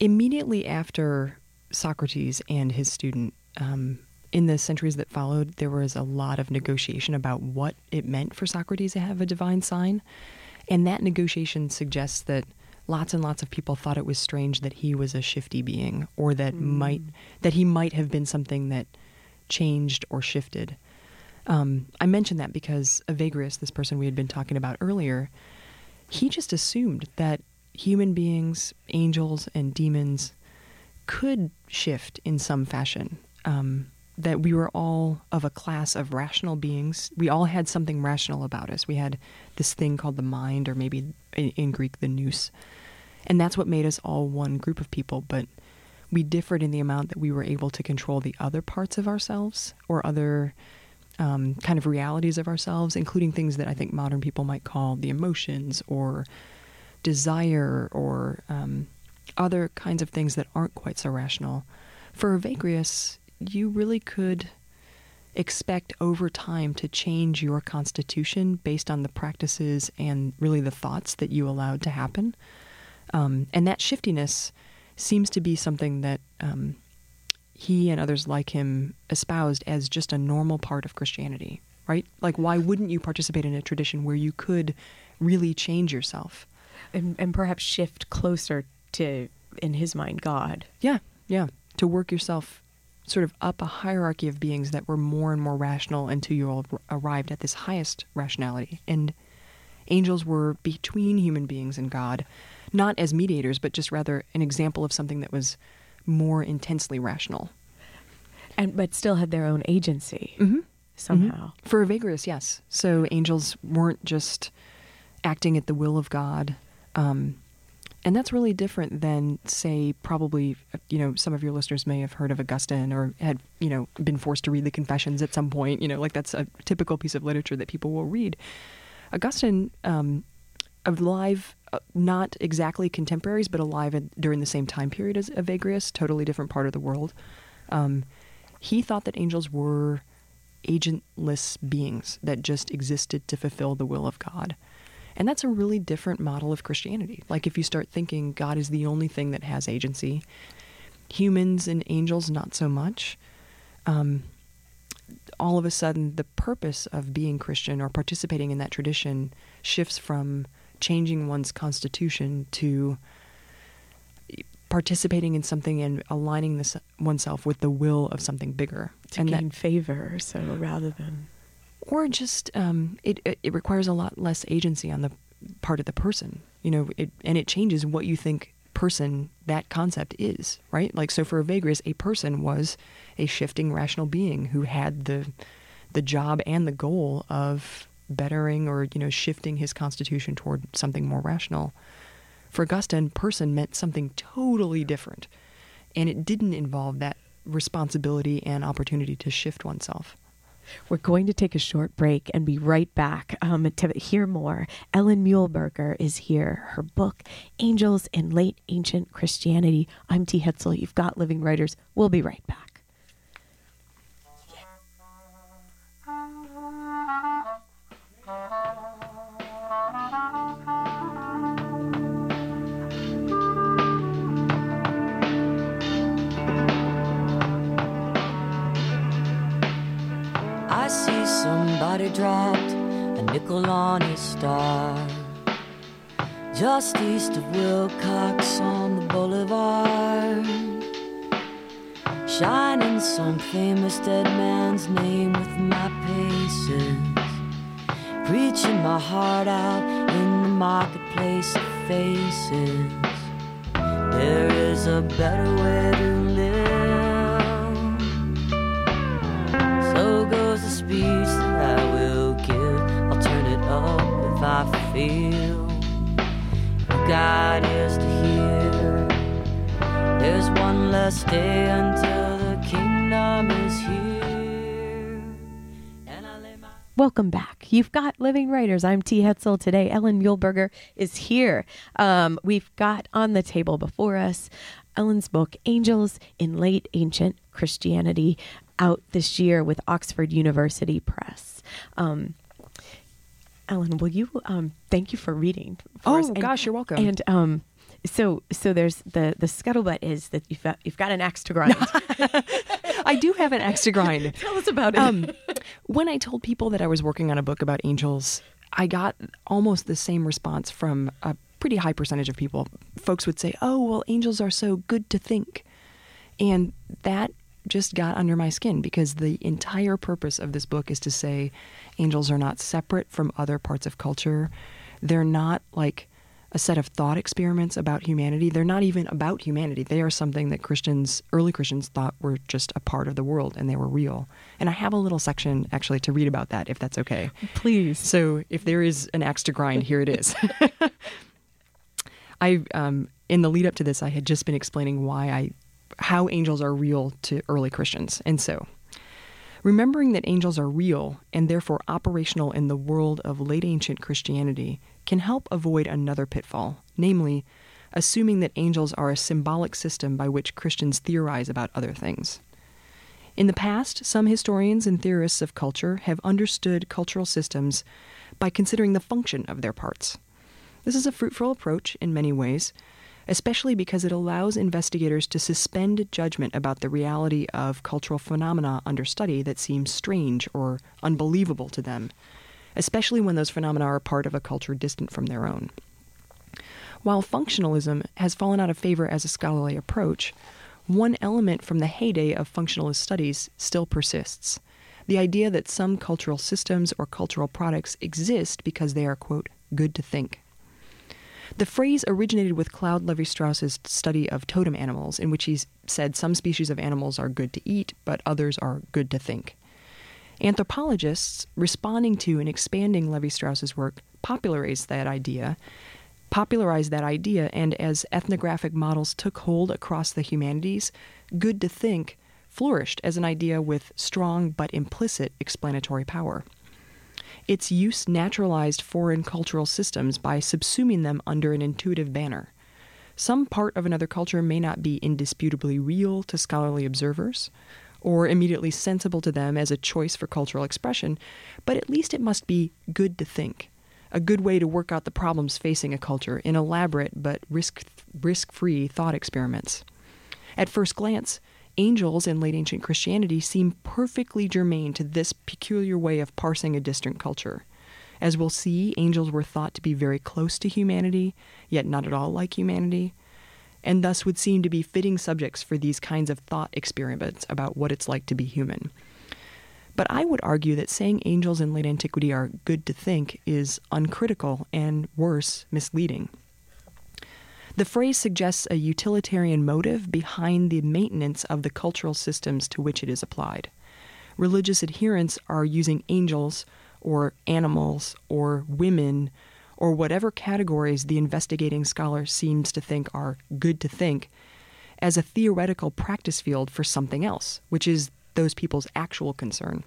immediately after Socrates and his student, um, in the centuries that followed, there was a lot of negotiation about what it meant for Socrates to have a divine sign. And that negotiation suggests that lots and lots of people thought it was strange that he was a shifty being or that might that he might have been something that changed or shifted. Um, I mention that because Evagrius, this person we had been talking about earlier, he just assumed that human beings, angels, and demons could shift in some fashion. Um, that we were all of a class of rational beings. We all had something rational about us. We had this thing called the mind, or maybe in, in Greek, the nous. And that's what made us all one group of people. But we differed in the amount that we were able to control the other parts of ourselves or other um, kind of realities of ourselves, including things that I think modern people might call the emotions or desire or um, other kinds of things that aren't quite so rational. For Evagrius, you really could expect over time to change your constitution based on the practices and really the thoughts that you allowed to happen. Um, and that shiftiness seems to be something that um, he and others like him espoused as just a normal part of Christianity, right? Like, why wouldn't you participate in a tradition where you could really change yourself? and, and perhaps shift closer to, in his mind, God. Yeah, yeah. To work yourself sort of up a hierarchy of beings that were more and more rational until you all arrived at this highest rationality. And angels were between human beings and God, not as mediators, but just rather an example of something that was more intensely rational. And but still had their own agency Mm-hmm. somehow. For a Evagrius, yes. So angels weren't just acting at the will of God. Um, and that's really different than, say, probably, you know, some of your listeners may have heard of Augustine or had, you know, been forced to read the Confessions at some point. You know, like that's a typical piece of literature that people will read. Augustine, um, alive, uh, not exactly contemporaries, but alive in, during the same time period as Evagrius, totally different part of the world. Um, he thought that angels were agentless beings that just existed to fulfill the will of God. And that's a really different model of Christianity. Like if you start thinking God is the only thing that has agency, humans and angels not so much. Um, all of a sudden, the purpose of being Christian or participating in that tradition shifts from changing one's constitution to participating in something and aligning this oneself with the will of something bigger. To and that- favor, so rather than or just um, it, it it requires a lot less agency on the part of the person you know it and it changes what you think person that concept is right like so for a Evagrius a person was a shifting rational being who had the the job and the goal of bettering or you know shifting his constitution toward something more rational for Augustine person meant something totally different and it didn't involve that responsibility and opportunity to shift oneself We're going to take a short break and be right back um, to hear more. Ellen Muehlberger is here. Her book, Angels in Late Ancient Christianity. I'm T. Hetzel. You've got Living Writers. We'll be right back. Somebody dropped a nickel on his star. Just east of Wilcox on the boulevard. Shining some famous dead man's name with my paces. Preaching my heart out in the marketplace of faces. There is a better way to live. So goes the speech Feel to hear. There's one less day until the kingdom is here. Welcome back. You've got Living Writers. I'm T. Hetzel. Today, Ellen Muehlberger is here. Um, we've got on the table before us Ellen's book, Angels in Late Ancient Christianity, out this year with Oxford University Press. Um, Ellen, will you um, thank you for reading? for Oh. And- gosh, you're welcome. And um, so, so there's the the scuttlebutt is that you've got you've got an axe to grind. I do have an axe to grind. Tell us about it. um, when I told people that I was working on a book about angels, I got almost the same response from a pretty high percentage of people. Folks would say, "Oh, well, angels are so good to think," and that just got under my skin because the entire purpose of this book is to say angels are not separate from other parts of culture. They're not like a set of thought experiments about humanity. They're not even about humanity. They are something that Christians, early Christians, thought were just a part of the world and they were real. And I have a little section actually to read about that, if that's okay. Please. So if there is an axe to grind, here it is. I, um, in the lead up to this, I had just been explaining why I, how angels are real to early Christians. And so, remembering that angels are real and therefore operational in the world of late ancient Christianity can help avoid another pitfall, namely, assuming that angels are a symbolic system by which Christians theorize about other things. In the past, some historians and theorists of culture have understood cultural systems by considering the function of their parts. This is a fruitful approach in many ways, especially because it allows investigators to suspend judgment about the reality of cultural phenomena under study that seem strange or unbelievable to them, especially when those phenomena are part of a culture distant from their own. While functionalism has fallen out of favor as a scholarly approach, one element from the heyday of functionalist studies still persists the idea that some cultural systems or cultural products exist because they are, quote, good to think. The phrase originated with Claude Levi Strauss's study of totem animals, in which he said some species of animals are good to eat, but others are good to think. Anthropologists, responding to and expanding Levi Strauss's work, popularized that idea, popularized that idea, and as ethnographic models took hold across the humanities, good to think flourished as an idea with strong but implicit explanatory power. Its use naturalized foreign cultural systems by subsuming them under an intuitive banner. Some part of another culture may not be indisputably real to scholarly observers, or immediately sensible to them as a choice for cultural expression, but at least it must be good to think, a good way to work out the problems facing a culture in elaborate but risk risk free thought experiments. At first glance, angels in late ancient Christianity seem perfectly germane to this peculiar way of parsing a distant culture. As we'll see, angels were thought to be very close to humanity, yet not at all like humanity, and thus would seem to be fitting subjects for these kinds of thought experiments about what it's like to be human. But I would argue that saying angels in late antiquity are good to think is uncritical and, worse, misleading. The phrase suggests a utilitarian motive behind the maintenance of the cultural systems to which it is applied. Religious adherents are using angels or animals or women or whatever categories the investigating scholar seems to think are good to think as a theoretical practice field for something else, which is those people's actual concern.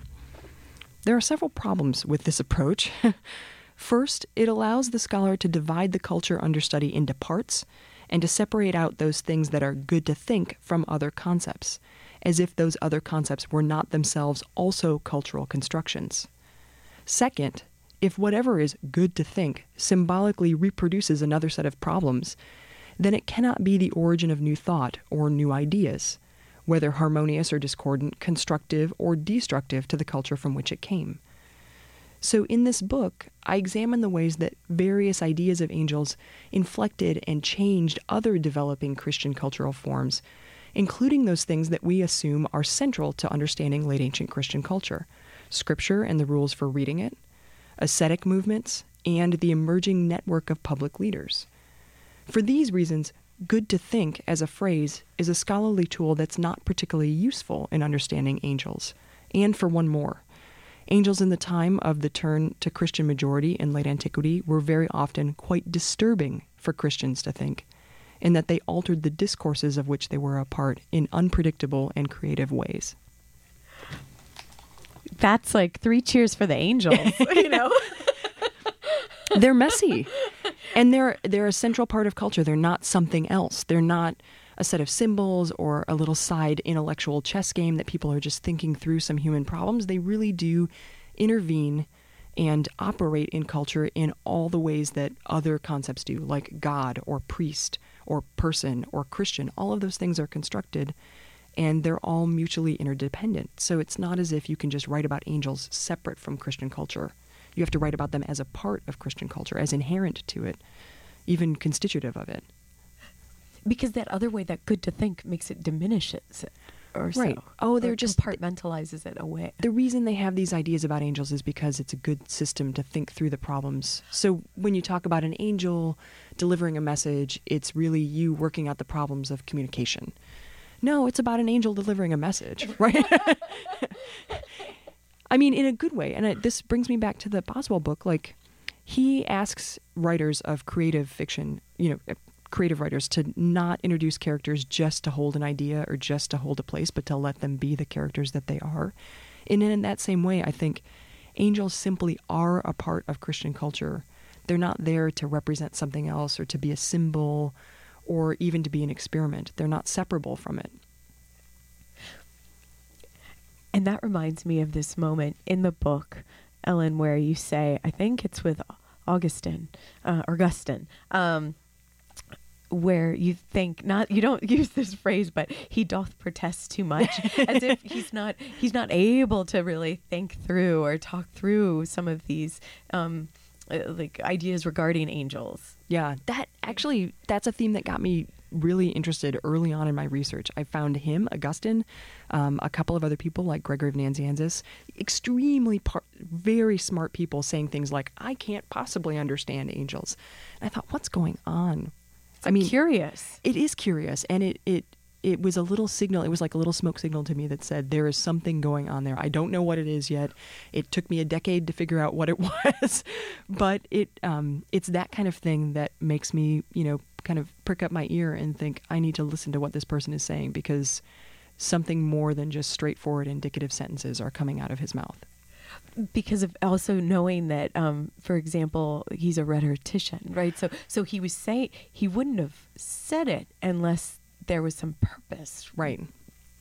There are several problems with this approach. First, it allows the scholar to divide the culture under study into parts and to separate out those things that are good to think from other concepts, as if those other concepts were not themselves also cultural constructions. Second, if whatever is good to think symbolically reproduces another set of problems, then it cannot be the origin of new thought or new ideas, whether harmonious or discordant, constructive or destructive to the culture from which it came. So, in this book, I examine the ways that various ideas of angels inflected and changed other developing Christian cultural forms, including those things that we assume are central to understanding late ancient Christian culture scripture and the rules for reading it, ascetic movements, and the emerging network of public leaders. For these reasons, good to think as a phrase is a scholarly tool that's not particularly useful in understanding angels. And for one more, angels in the time of the turn to Christian majority in late antiquity were very often quite disturbing for Christians to think, in that they altered the discourses of which they were a part in unpredictable and creative ways. That's like three cheers for the angels, you know? they're messy and they're they're a central part of culture they're not something else they're not a set of symbols or a little side intellectual chess game that people are just thinking through some human problems they really do intervene and operate in culture in all the ways that other concepts do like god or priest or person or christian. All of those things are constructed and they're all mutually interdependent. So it's not as if you can just write about angels separate from christian culture. You have to write about them as a part of Christian culture, as inherent to it, even constitutive of it. Because that other way that good to think makes it diminishes it or Right. so. Oh, they're Or just- compartmentalizes it away. The reason they have these ideas about angels is because it's a good system to think through the problems. So when you talk about an angel delivering a message, it's really you working out the problems of communication. No, it's about an angel delivering a message, right? I mean, in a good way. And it, this brings me back to the Boswell book. Like, he asks writers of creative fiction, you know, creative writers, to not introduce characters just to hold an idea or just to hold a place, but to let them be the characters that they are. And in that same way, I think angels simply are a part of Christian culture. They're not there to represent something else or to be a symbol or even to be an experiment. They're not separable from it. And that reminds me of this moment in the book, Ellen, where you say, I think it's with Augustine, uh, Augustine, um, where you think not you don't use this phrase, but he doth protest too much, as if he's not he's not able to really think through or talk through some of these um, uh, like ideas regarding angels. Yeah, that actually that's a theme that got me really interested early on in my research. I found him, Augustine, um, a couple of other people like Gregory of Nazianzus, extremely par- very smart people saying things like, "I can't possibly understand angels." And I thought, what's going on? I mean, curious. it is curious, and it it it was a little signal. It was like a little smoke signal to me that said there is something going on there. I don't know what it is yet. It took me a decade to figure out what it was, but it um, it's that kind of thing that makes me you know kind of prick up my ear and think I need to listen to what this person is saying because something more than just straightforward indicative sentences are coming out of his mouth. Because of also knowing that um, for example he's a rhetorician right so so he was saying he wouldn't have said it unless there was some purpose Right.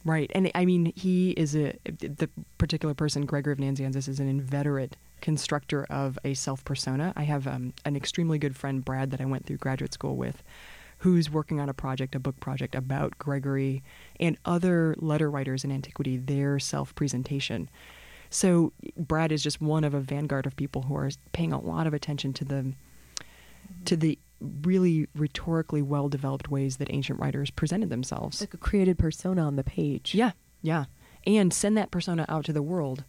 Right. And I mean, he is a, the particular person, Gregory of Nazianzus, is an inveterate constructor of a self persona. I have um, an extremely good friend, Brad, that I went through graduate school with, who's working on a project, a book project about Gregory and other letter writers in antiquity, their self presentation. So Brad is just one of a vanguard of people who are paying a lot of attention to the to the really rhetorically well developed ways that ancient writers presented themselves. like a created persona on the page Yeah, yeah. And send that persona out to the world.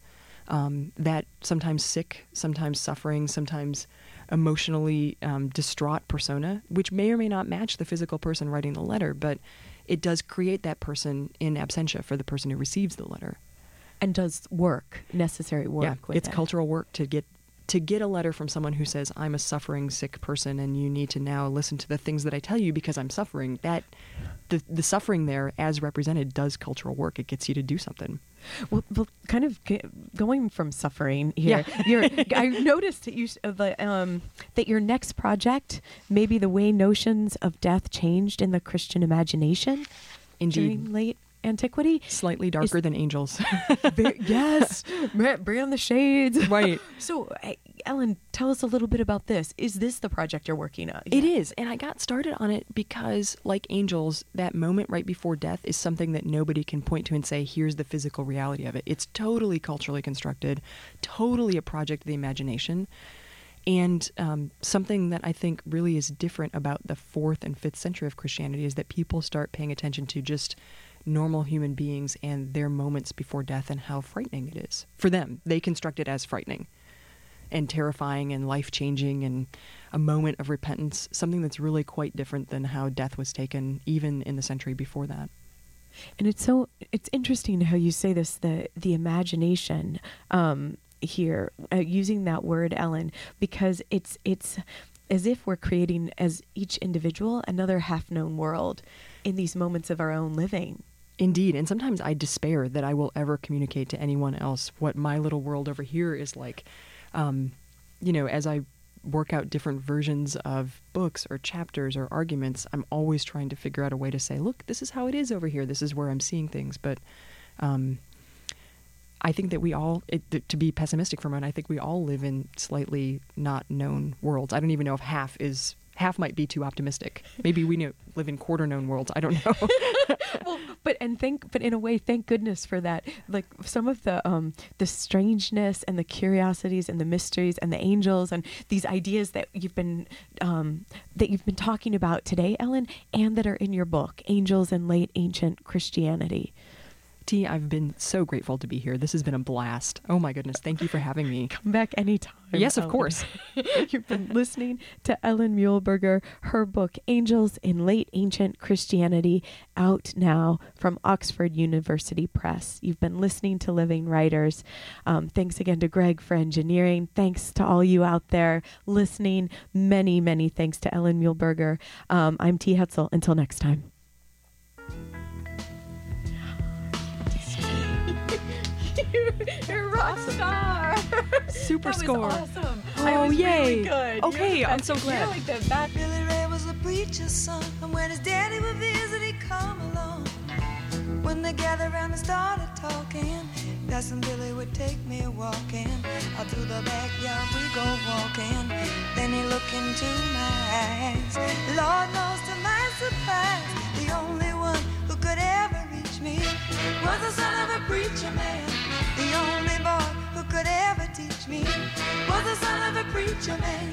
Um, that sometimes sick, sometimes suffering, sometimes emotionally um, distraught persona, which may or may not match the physical person writing the letter, but it does create that person in absentia for the person who receives the letter. And does work necessary work yeah, it's it. cultural work to get to get a letter from someone who says I'm a suffering sick person and you need to now listen to the things that I tell you because I'm suffering. That the the suffering there as represented does cultural work. It gets you to do something. Well, well kind of g- going from suffering here. You're, I noticed that you uh, the, um, that your next project may be the way notions of death changed in the Christian imagination Indeed. during late antiquity. Slightly darker than angels. Yes, bring on the shades. right. So, Ellen, tell us a little bit about this. Is this the project you're working on? It is. And I got started on it because, like angels, that moment right before death is something that nobody can point to and say, here's the physical reality of it. It's totally culturally constructed, totally a project of the imagination. And um, something that I think really is different about the fourth and fifth century of Christianity is that people start paying attention to just normal human beings and their moments before death and how frightening it is for them. They construct it as frightening and terrifying and life changing and a moment of repentance, something that's really quite different than how death was taken even in the century before that. And it's so it's interesting how you say this the the imagination um, here uh, using that word Ellen because it's it's as if we're creating as each individual another half known world in these moments of our own living. Indeed, and sometimes I despair that I will ever communicate to anyone else what my little world over here is like. Um, you know, as I work out different versions of books or chapters or arguments, I'm always trying to figure out a way to say, look, this is how it is over here. This is where I'm seeing things. But um, I think that we all, it, th- to be pessimistic for a moment, I think we all live in slightly not known worlds. I don't even know if half is. Half might be too optimistic. Maybe we know, live in quarter known worlds. I don't know. well, but and thank, but in a way, thank goodness for that. Like some of the um the strangeness and the curiosities and the mysteries and the angels and these ideas that you've been um that you've been talking about today, Ellen, and that are in your book, Angels in Late Ancient Christianity. T, I've been so grateful to be here. This has been a blast. Oh my goodness. Thank you for having me. Come back anytime. Yes, of course. You've been listening to Ellen Muehlberger, her book Angels in Late Ancient Christianity, out now from Oxford University Press. You've been listening to Living Writers. Um, thanks again to Greg for engineering. Thanks to all you out there listening. Many, many thanks to Ellen Muehlberger. Um, I'm T. Hetzel. Until next time. You're a rock star. Super That was score. awesome. Oh, I was yay. Really good. Okay, You're I'm so glad. You're like the back. Billy Ray was a preacher's son, and when his daddy would visit, he'd come along. When they gathered around and started talking, that Cousin Billy would take me walking. Out through the backyard we go walking. Then he look into my eyes. Lord knows to my surprise, the only one who could ever reach me was the son of a preacher man. Only boy who could ever teach me was the son of a preacher man.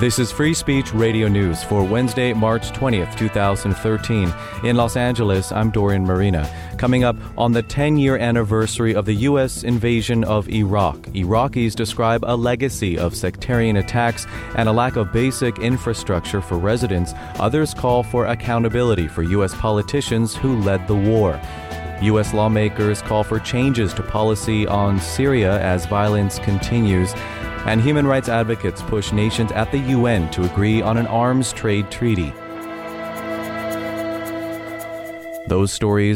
This is Free Speech Radio News for Wednesday, March 20th, 2013. In Los Angeles, I'm Dorian Merina. Coming up on the 10 year anniversary of the U.S. invasion of Iraq, Iraqis describe a legacy of sectarian attacks and a lack of basic infrastructure for residents. Others call for accountability for U.S. politicians who led the war. U.S. lawmakers call for changes to policy on Syria as violence continues. And human rights advocates push nations at the UN to agree on an arms trade treaty. Those stories